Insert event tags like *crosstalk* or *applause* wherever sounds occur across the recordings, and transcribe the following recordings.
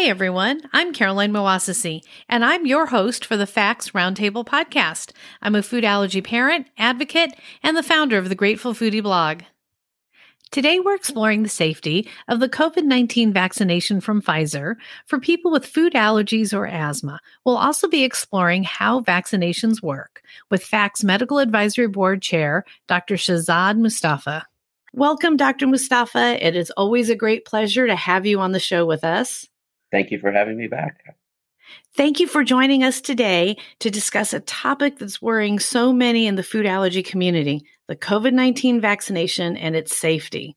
Hi, everyone. I'm Caroline Moassessi, and I'm your host for the FAACT's Roundtable podcast. I'm a food allergy parent, advocate, and the founder of the Grateful Foodie blog. Today, we're exploring the safety of the COVID 19 vaccination from Pfizer for people with food allergies or asthma. We'll also be exploring how vaccinations work with FAACT's Medical Advisory Board Chair, Dr. Shahzad Mustafa. Welcome, Dr. Mustafa. It is always a great pleasure to have you on the show with us. Thank you for having me back. Thank you for joining us today to discuss a topic that's worrying so many in the food allergy community the COVID 19 vaccination and its safety.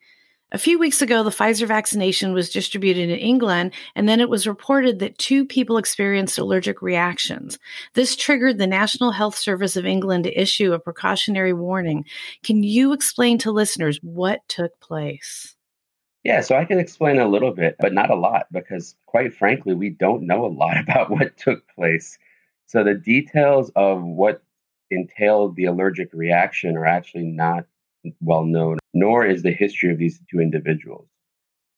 A few weeks ago, the Pfizer vaccination was distributed in England, and then it was reported that two people experienced allergic reactions. This triggered the National Health Service of England to issue a precautionary warning. Can you explain to listeners what took place? Yeah, so I can explain a little bit, but not a lot, because quite frankly, we don't know a lot *laughs* about what took place. So the details of what entailed the allergic reaction are actually not well known, nor is the history of these two individuals.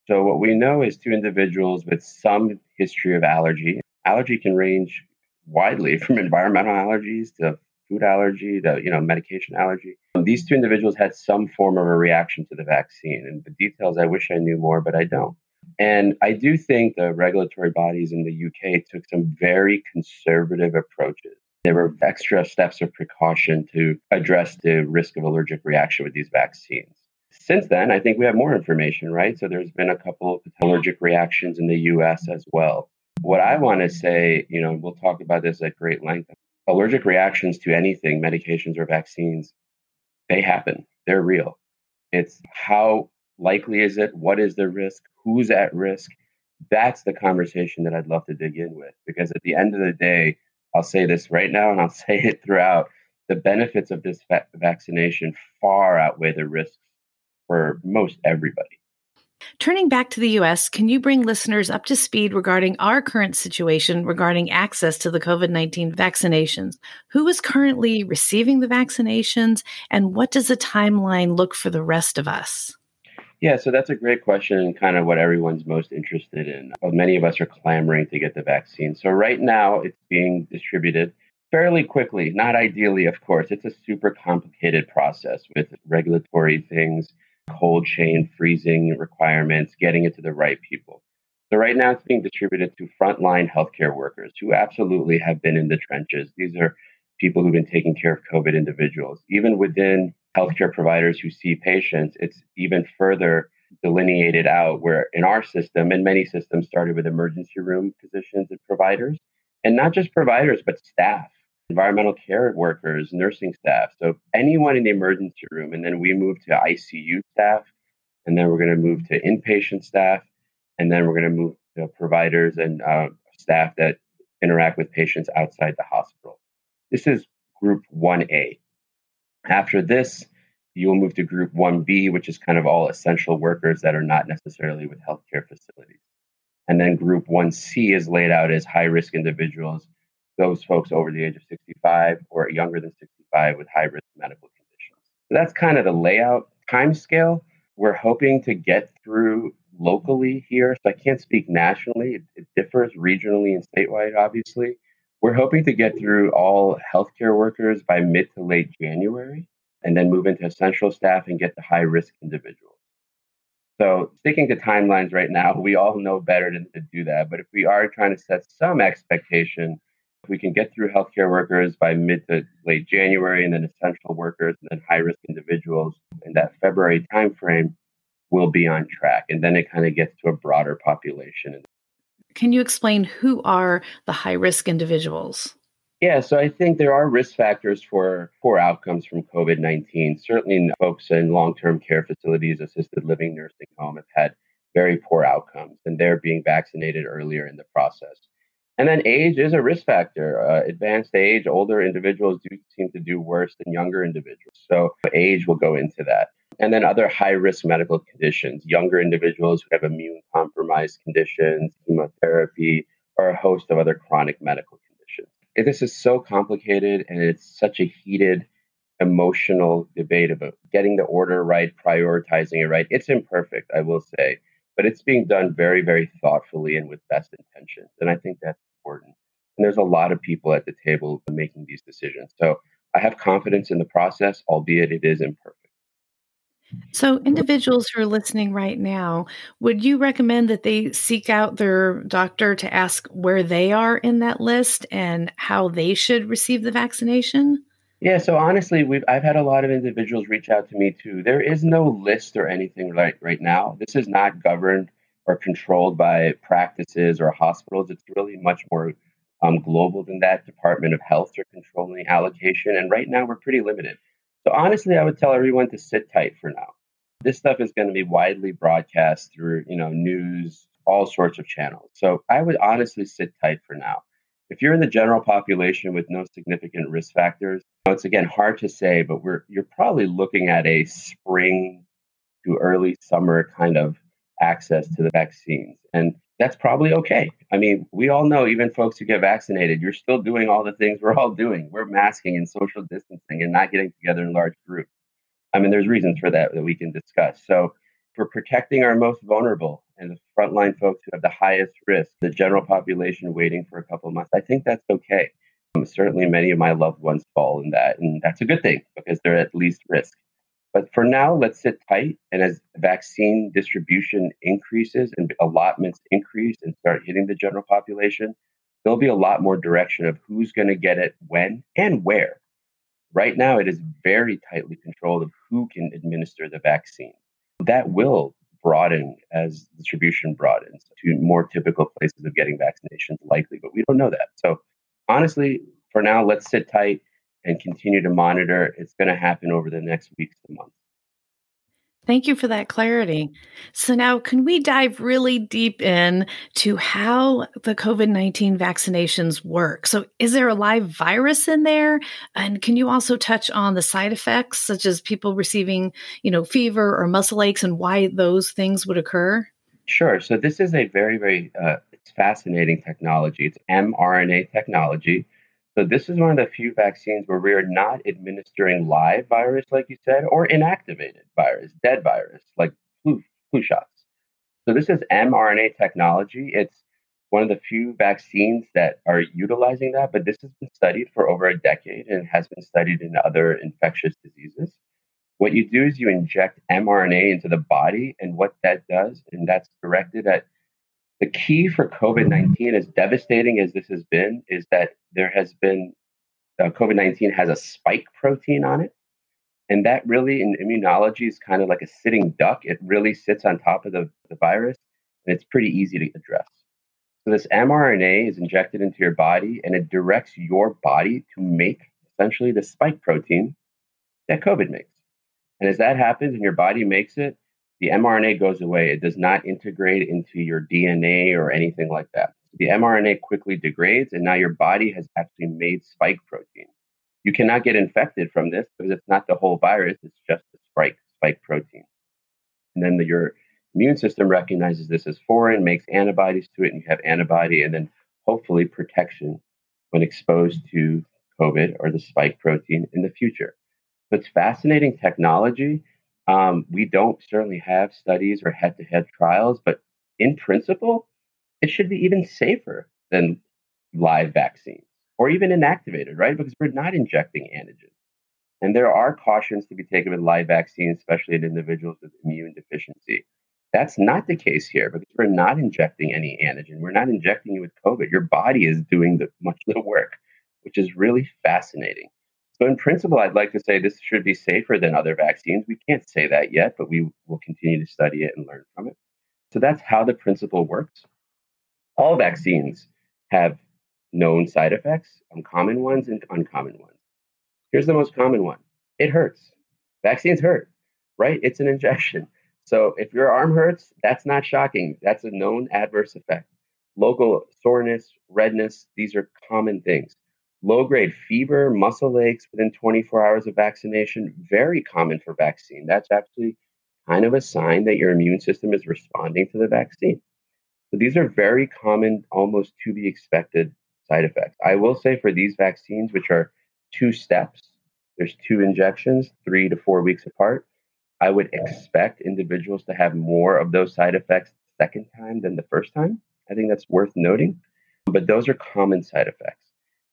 So what we know is two individuals with some history of allergy. Allergy can range widely *laughs* from environmental allergies to food allergy to you know medication allergy. These two individuals had some form of a reaction to the vaccine, and the details I wish I knew more, but I don't. And I do think the regulatory bodies in the UK took some very conservative approaches. There were extra steps of precaution to address the risk of allergic reaction with these vaccines. Since then, I think we have more information, right? So there's been a couple of allergic reactions in the US as well. What I want to say, you know, we'll talk about this at great length allergic reactions to anything, medications or vaccines, they happen. They're real. It's how likely is it? What is the risk? Who's at risk? That's the conversation that I'd love to dig in with because at the end of the day, I'll say this right now and I'll *laughs* say it throughout the benefits of this va- vaccination far outweigh the risks for most everybody. Turning back to the US, can you bring listeners up to speed regarding our current situation regarding access to the COVID 19 vaccinations? Who is currently receiving the vaccinations, and what does the timeline look for the rest of us? Yeah, so that's a great question and kind of what everyone's most interested in. Many of us are clamoring to get the vaccine. So, right now, it's being distributed fairly quickly, not ideally, of course. It's a super complicated process with regulatory things cold chain freezing requirements, getting it to the right people. So right now it's being distributed to frontline healthcare workers who absolutely have been in the trenches. These are people who've been taking care of COVID individuals. Even within healthcare providers who see patients, it's even further delineated out where in our system and many systems started with emergency room physicians and providers and not just providers but staff environmental care workers, nursing staff. So anyone in the emergency room. And then we move to ICU staff. And then we're going to move to inpatient staff. And then we're going to move to providers and uh, staff that interact with patients outside the hospital. This is group 1A. After this, you will move to group 1B, which is kind of all essential workers that are not necessarily with healthcare facilities. And then group 1C is laid out as high risk individuals those folks over the age of 65 or younger than 65 with high risk medical conditions. So that's kind of the layout time scale. We're hoping to get through locally here. So I can't speak nationally, it, it differs regionally and statewide, obviously. We're hoping to get through all healthcare workers by mid to late January and then move into essential staff and get the high risk individuals. So, sticking to timelines right now, we all know better than to do that. But if we are trying to set some expectation we can get through healthcare workers by mid to late January, and then essential workers, and then high risk individuals in that February timeframe, we'll be on track. And then it kind of gets to a broader population. Can you explain who are the high risk individuals? Yeah, so I think there are risk factors for poor outcomes from COVID 19. Certainly, folks in long term care facilities, assisted living, nursing home have had very poor outcomes, and they're being vaccinated earlier in the process. And then age is a risk factor. Uh, advanced age, older individuals do seem to do worse than younger individuals. So age will go into that. And then other high risk medical conditions, younger individuals who have immune compromised conditions, chemotherapy, or a host of other chronic medical conditions. This is so complicated and it's such a heated emotional debate about getting the order right, prioritizing it right. It's imperfect, I will say, but it's being done very, very thoughtfully and with best intentions. And I think that's important. And there's a lot of people at the table making these decisions. So I have confidence in the process, albeit it is imperfect. So, individuals who are listening right now, would you recommend that they seek out their doctor to ask where they are in that list and how they should receive the vaccination? Yeah, so honestly, we've I've had a lot of individuals reach out to me too. There is no list or anything right right now. This is not governed or controlled by practices or hospitals. It's really much more um, global than that. Department of Health are controlling allocation, and right now we're pretty limited. So honestly, I would tell everyone to sit tight for now. This stuff is going to be widely broadcast through, you know, news, all sorts of channels. So I would honestly sit tight for now. If you're in the general population with no significant risk factors, it's again hard to say, but we're you're probably looking at a spring to early summer kind of access to the vaccines. And that's probably okay. I mean, we all know, even folks who get vaccinated, you're still doing all the things we're all doing. We're masking and social distancing and not getting together in large groups. I mean, there's reasons for that that we can discuss. So, for protecting our most vulnerable and the frontline folks who have the highest risk, the general population waiting for a couple of months, I think that's okay. Um, certainly, many of my loved ones fall in that, and that's a good thing because they're at least risk. But for now, let's sit tight. And as vaccine distribution increases and allotments increase and start hitting the general population, there'll be a lot more direction of who's going to get it when and where. Right now, it is very tightly controlled of who can administer the vaccine. That will broaden as distribution broadens to more typical places of getting vaccinations, likely, but we don't know that. So, honestly, for now, let's sit tight and continue to monitor. It's going to happen over the next weeks and months. Thank you for that clarity. So now can we dive really deep in to how the COVID-19 vaccinations work? So is there a live virus in there? And can you also touch on the side effects such as people receiving, you know, fever or muscle aches and why those things would occur? Sure. So this is a very, very uh, it's fascinating technology. It's mRNA technology. So this is one of the few vaccines where we are not administering live virus, like you said, or inactivated virus, dead virus, like flu, flu shots. So this is mRNA technology. It's one of the few vaccines that are utilizing that, but this has been studied for over a decade and has been studied in other infectious diseases. What you do is you inject mRNA into the body, and what that does, and that's directed at the key for COVID 19, as devastating as this has been, is that there has been uh, COVID 19 has a spike protein on it. And that really, in immunology, is kind of like a sitting duck. It really sits on top of the, the virus, and it's pretty easy to address. So, this mRNA is injected into your body, and it directs your body to make essentially the spike protein that COVID makes. And as that happens and your body makes it, the mRNA goes away. It does not integrate into your DNA or anything like that. The mRNA quickly degrades, and now your body has actually made spike protein. You cannot get infected from this because it's not the whole virus, it's just the spike, spike protein. And then the, your immune system recognizes this as foreign, makes antibodies to it, and you have antibody, and then hopefully protection when exposed to COVID or the spike protein in the future. So it's fascinating technology um, we don't certainly have studies or head to head trials, but in principle, it should be even safer than live vaccines or even inactivated, right? Because we're not injecting antigens. And there are cautions to be taken with live vaccines, especially in individuals with immune deficiency. That's not the case here because we're not injecting any antigen. We're not injecting you with COVID. Your body is doing the, much of the work, which is really fascinating. So, in principle, I'd like to say this should be safer than other vaccines. We can't say that yet, but we will continue to study it and learn from it. So, that's how the principle works. All vaccines have known side effects, common ones and uncommon ones. Here's the most common one it hurts. Vaccines hurt, right? It's an injection. So if your arm hurts, that's not shocking. That's a known adverse effect. Local soreness, redness, these are common things. Low grade fever, muscle aches within 24 hours of vaccination, very common for vaccine. That's actually kind of a sign that your immune system is responding to the vaccine. So these are very common, almost to be expected side effects. I will say for these vaccines, which are two steps, there's two injections, three to four weeks apart. I would expect individuals to have more of those side effects the second time than the first time. I think that's worth noting. But those are common side effects.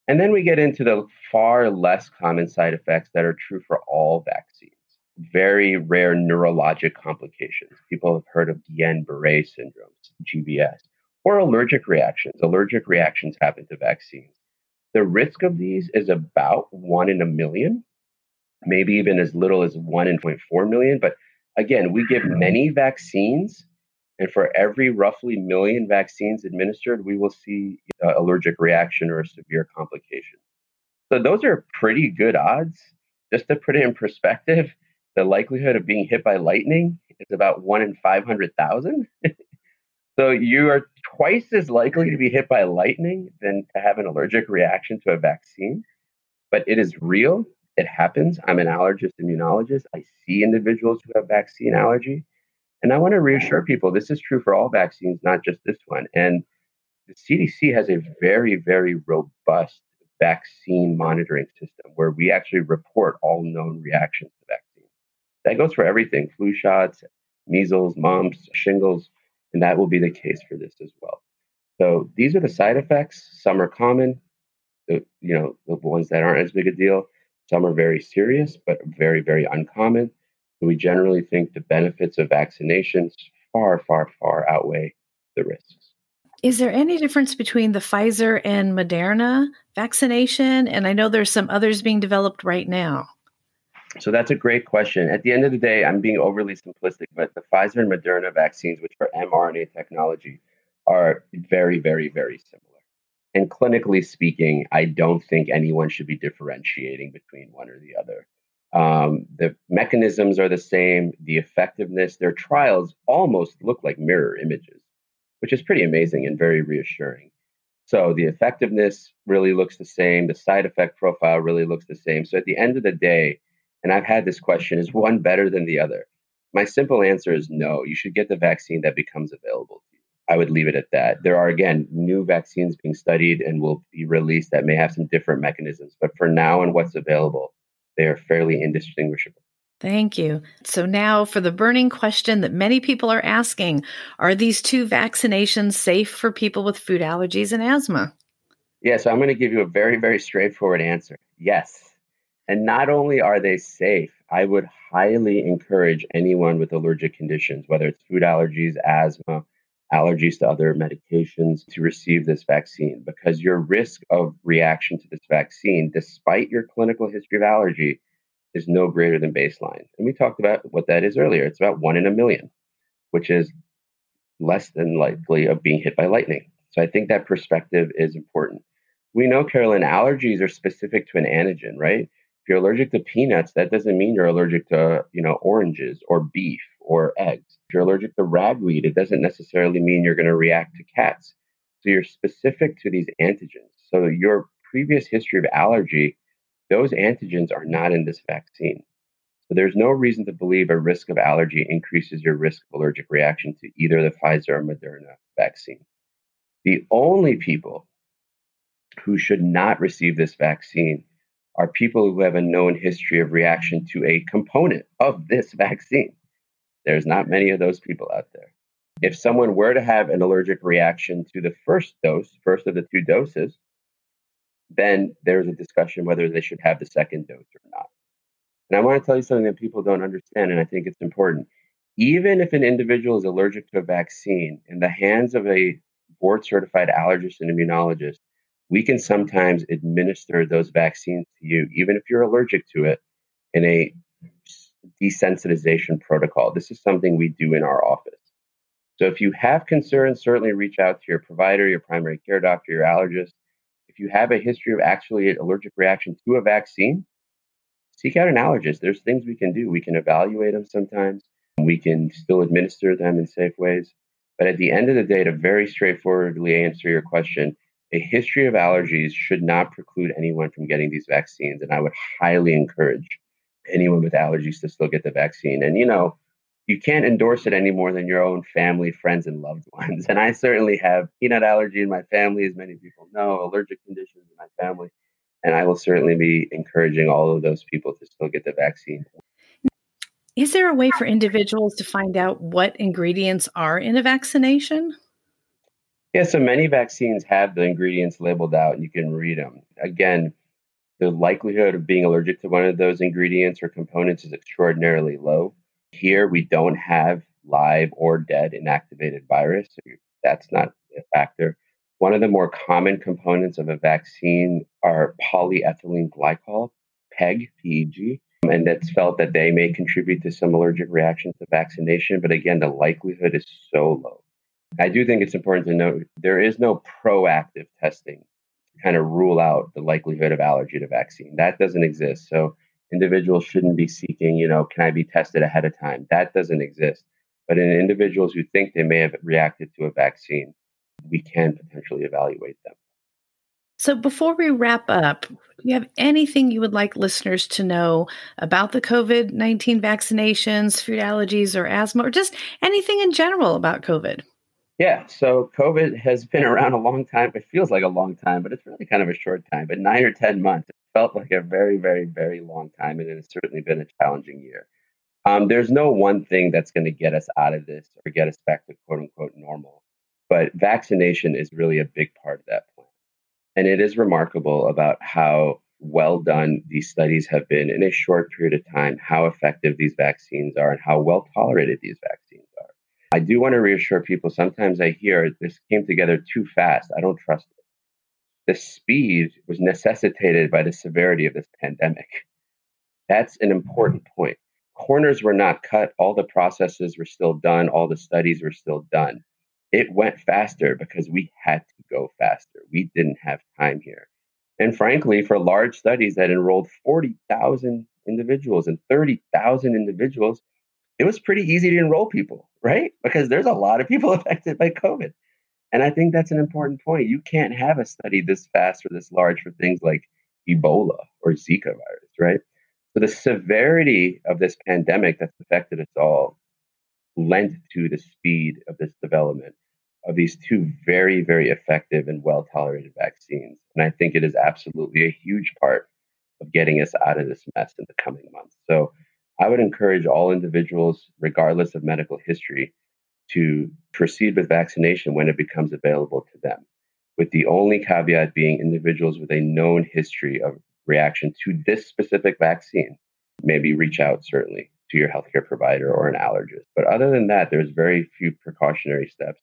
And then we get into the far less common side effects that are true for all vaccines. Very rare neurologic complications. People have heard of Guillain Barre syndromes, GBS, or allergic reactions. Allergic reactions happen to vaccines. The risk of these is about one in a million, maybe even as little as one in 0.4 million. But again, we give many vaccines and for every roughly million vaccines administered, we will see uh, allergic reaction or a severe complication. So those are pretty good odds. Just to put it in perspective, *laughs* the likelihood of being hit by lightning is about one in 500,000. *laughs* so you are twice as likely to be hit by lightning than to have an allergic reaction to a vaccine. But it is real. It happens. I'm an allergist immunologist. I see individuals who have vaccine allergy. And I want to reassure people this is true for all vaccines, not just this one. And the CDC has a very, very robust vaccine monitoring system where we actually report all known reactions to vaccines. That goes for everything flu shots, measles, mumps, shingles, and that will be the case for this as well. So these are the side effects. Some are common, the, you know, the ones that aren't as big a deal. Some are very serious, but very, very uncommon we generally think the benefits of vaccinations far, far, far outweigh the risks. Is there any difference between the Pfizer and Moderna vaccination? And I know there's some others being developed right now. So that's a great question. At the end of the day, I'm being overly simplistic, but the Pfizer and Moderna vaccines, which are mRNA technology, are very, very, very similar. And clinically speaking, I don't think anyone should be differentiating between one or the other. Um, the mechanisms are the same, the effectiveness, their trials almost look like mirror images, which is pretty amazing and very reassuring. So the effectiveness really looks the same, the side effect profile really looks the same. So at the end of the day, and I've had this question is one better than the other? My simple answer is no. You should get the vaccine that becomes available to you. I would leave it at that. There are, again, new vaccines being studied and will be released that may have some different mechanisms. But for now and what's available, they are fairly indistinguishable. Thank you. So, now for the burning question that many people are asking Are these two vaccinations safe for people with food allergies and asthma? Yes, yeah, so I'm going to give you a very, very straightforward answer. Yes. And not only are they safe, I would highly encourage anyone with allergic conditions, whether it's food allergies, asthma, allergies to other medications to receive this vaccine because your risk of reaction to this vaccine, despite your clinical history of allergy, is no greater than baseline. And we talked about what that is earlier. It's about one in a million, which is less than likely of being hit by lightning. So I think that perspective is important. We know, Carolyn, allergies are specific to an antigen, right? If you're allergic to peanuts, that doesn't mean you're allergic to, you know, oranges or beef or eggs. If you're allergic to ragweed, it doesn't necessarily mean you're going to react to cats. So you're specific to these antigens. So your previous history of allergy, those antigens are not in this vaccine. So there's no reason to believe a risk of allergy increases your risk of allergic reaction to either the Pfizer or Moderna vaccine. The only people who should not receive this vaccine are people who have a known history of reaction to a component of this *laughs* vaccine. There's not many of those people out there. If someone were to have an allergic reaction to the first dose, first of the two doses, then there's a discussion whether they should have the second dose or not. And I want to tell you something that people don't understand, and I think it's important. Even if an individual is allergic to a vaccine, in the hands of a board certified allergist and immunologist, we can sometimes administer those vaccines to you, even if you're allergic to it, in a desensitization protocol. This is something we do in our office. So if you have concerns, certainly reach out to your provider, your primary care doctor, your allergist. if you have a history of actually an allergic reaction to a vaccine, seek out an allergist. There's things we can do. We can evaluate them sometimes. We can still administer them in safe ways. But at the end of the day, to very straightforwardly answer your question, a history of allergies should not preclude anyone from getting these vaccines. And I would highly encourage anyone with allergies to still get the vaccine. And, you know, you can't endorse it any more than your own family, friends, and loved *laughs* ones. And I certainly have peanut allergy in my family, as many people know, allergic conditions in my family. And I will certainly be encouraging all of those people to still get the vaccine. Is there a way for individuals to find out what ingredients are in a vaccination? Yeah, so many vaccines have the ingredients labeled out and you can read them. Again, the likelihood of being allergic to one of those ingredients or components is extraordinarily low. Here, we don't have live or dead inactivated virus. So that's not a factor. One of the more common components of a vaccine are polyethylene glycol, PEG, PEG, and it's felt that they may contribute to some allergic reactions to vaccination. But again, the likelihood is so low. I do think it's important to note there is no proactive testing kind of rule out the likelihood of allergy to vaccine. That doesn't exist. So individuals shouldn't be seeking, you know, can I be tested ahead of time? That doesn't exist. But in individuals who think they may have reacted to a vaccine, we can potentially evaluate them. So, before we wrap up, do you have anything you would like listeners to know about the COVID 19 vaccinations, food allergies, or asthma, or just anything in general about COVID? Yeah, so COVID has been *laughs* around a long time. It feels like a long time, but it's really kind of a short time. But nine or 10 months, it felt like a very, very, very long time. And it has certainly been a challenging year. Um, there's no one thing that's going to get us out of this or get us back to quote unquote normal. But vaccination is really a big part of that plan. And it is remarkable about how well done these studies have been in a short period of time, how effective these vaccines are, and how well tolerated these vaccines. I do want to reassure people sometimes I hear this came together too fast. I don't trust it. The speed was necessitated by the severity of this pandemic. That's an important point. Corners were not cut, all the processes were still done, all the studies were still done. It went faster because we had to go faster. We didn't have time here. And frankly, for large studies that enrolled 40,000 individuals and 30,000 individuals, it was pretty easy to enroll people, right? Because there's a lot of people *laughs* affected by COVID. And I think that's an important point. You can't have a study this fast or this large for things like Ebola or Zika virus, right? So the severity of this pandemic that's affected us all lent to the speed of this development of these two very, very effective and well tolerated vaccines. And I think it is absolutely a huge part of getting us out of this mess in the coming months. So I would encourage all individuals, regardless of medical history, to proceed with vaccination when it becomes available to them, with the only caveat being individuals with a known history of reaction to this specific vaccine. Maybe reach out, certainly, to your healthcare provider or an allergist. But other than that, there's very few precautionary steps.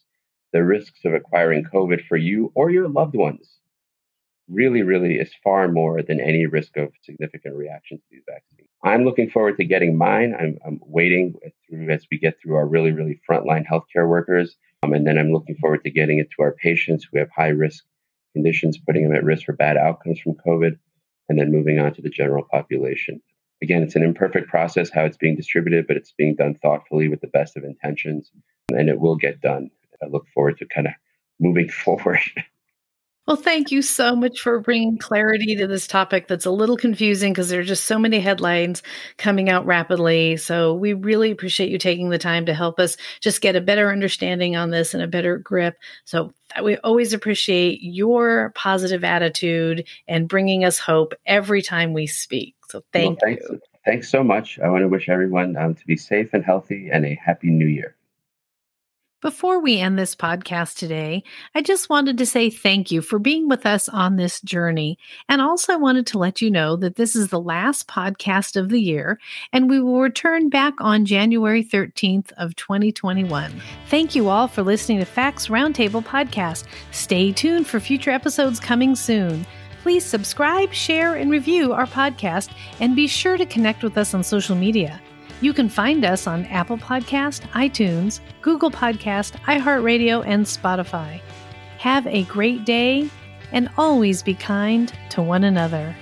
The risks of acquiring COVID for you or your loved ones really, really is far more than any risk of significant reaction to these vaccines. I'm looking forward to getting mine. I'm, I'm waiting through as we get through our really, really frontline healthcare workers. Um, and then I'm looking forward to getting it to our patients who have high risk conditions, putting them at risk for bad outcomes from COVID, and then moving on to the general population. Again, it's an imperfect process how it's being distributed, but it's being done thoughtfully with the best of intentions, and it will get done. I look forward to kind of moving *laughs* forward. Well, thank you so much for bringing clarity to this topic that's a little confusing because there are just so many headlines coming out rapidly. So, we really appreciate you taking the time to help us just get a better understanding on this and a better grip. So, we always appreciate your positive attitude and bringing us hope every time we speak. So, thank well, thanks, you. Thanks so much. I want to wish everyone um, to be safe and healthy and a happy new year. Before we end this podcast today, I just wanted to say thank you for being with us on this journey. And also wanted to let you know that this is the last podcast of the year, and we will return back on January 13th of 2021. Thank you all for listening to FAACT's Roundtable podcast. Stay tuned for future episodes coming soon. Please subscribe, share, and review our podcast, and be sure to connect with us on social media. You can find us on Apple Podcast, iTunes, Google Podcast, iHeartRadio, and Spotify. Have a great day. and always be kind to one another.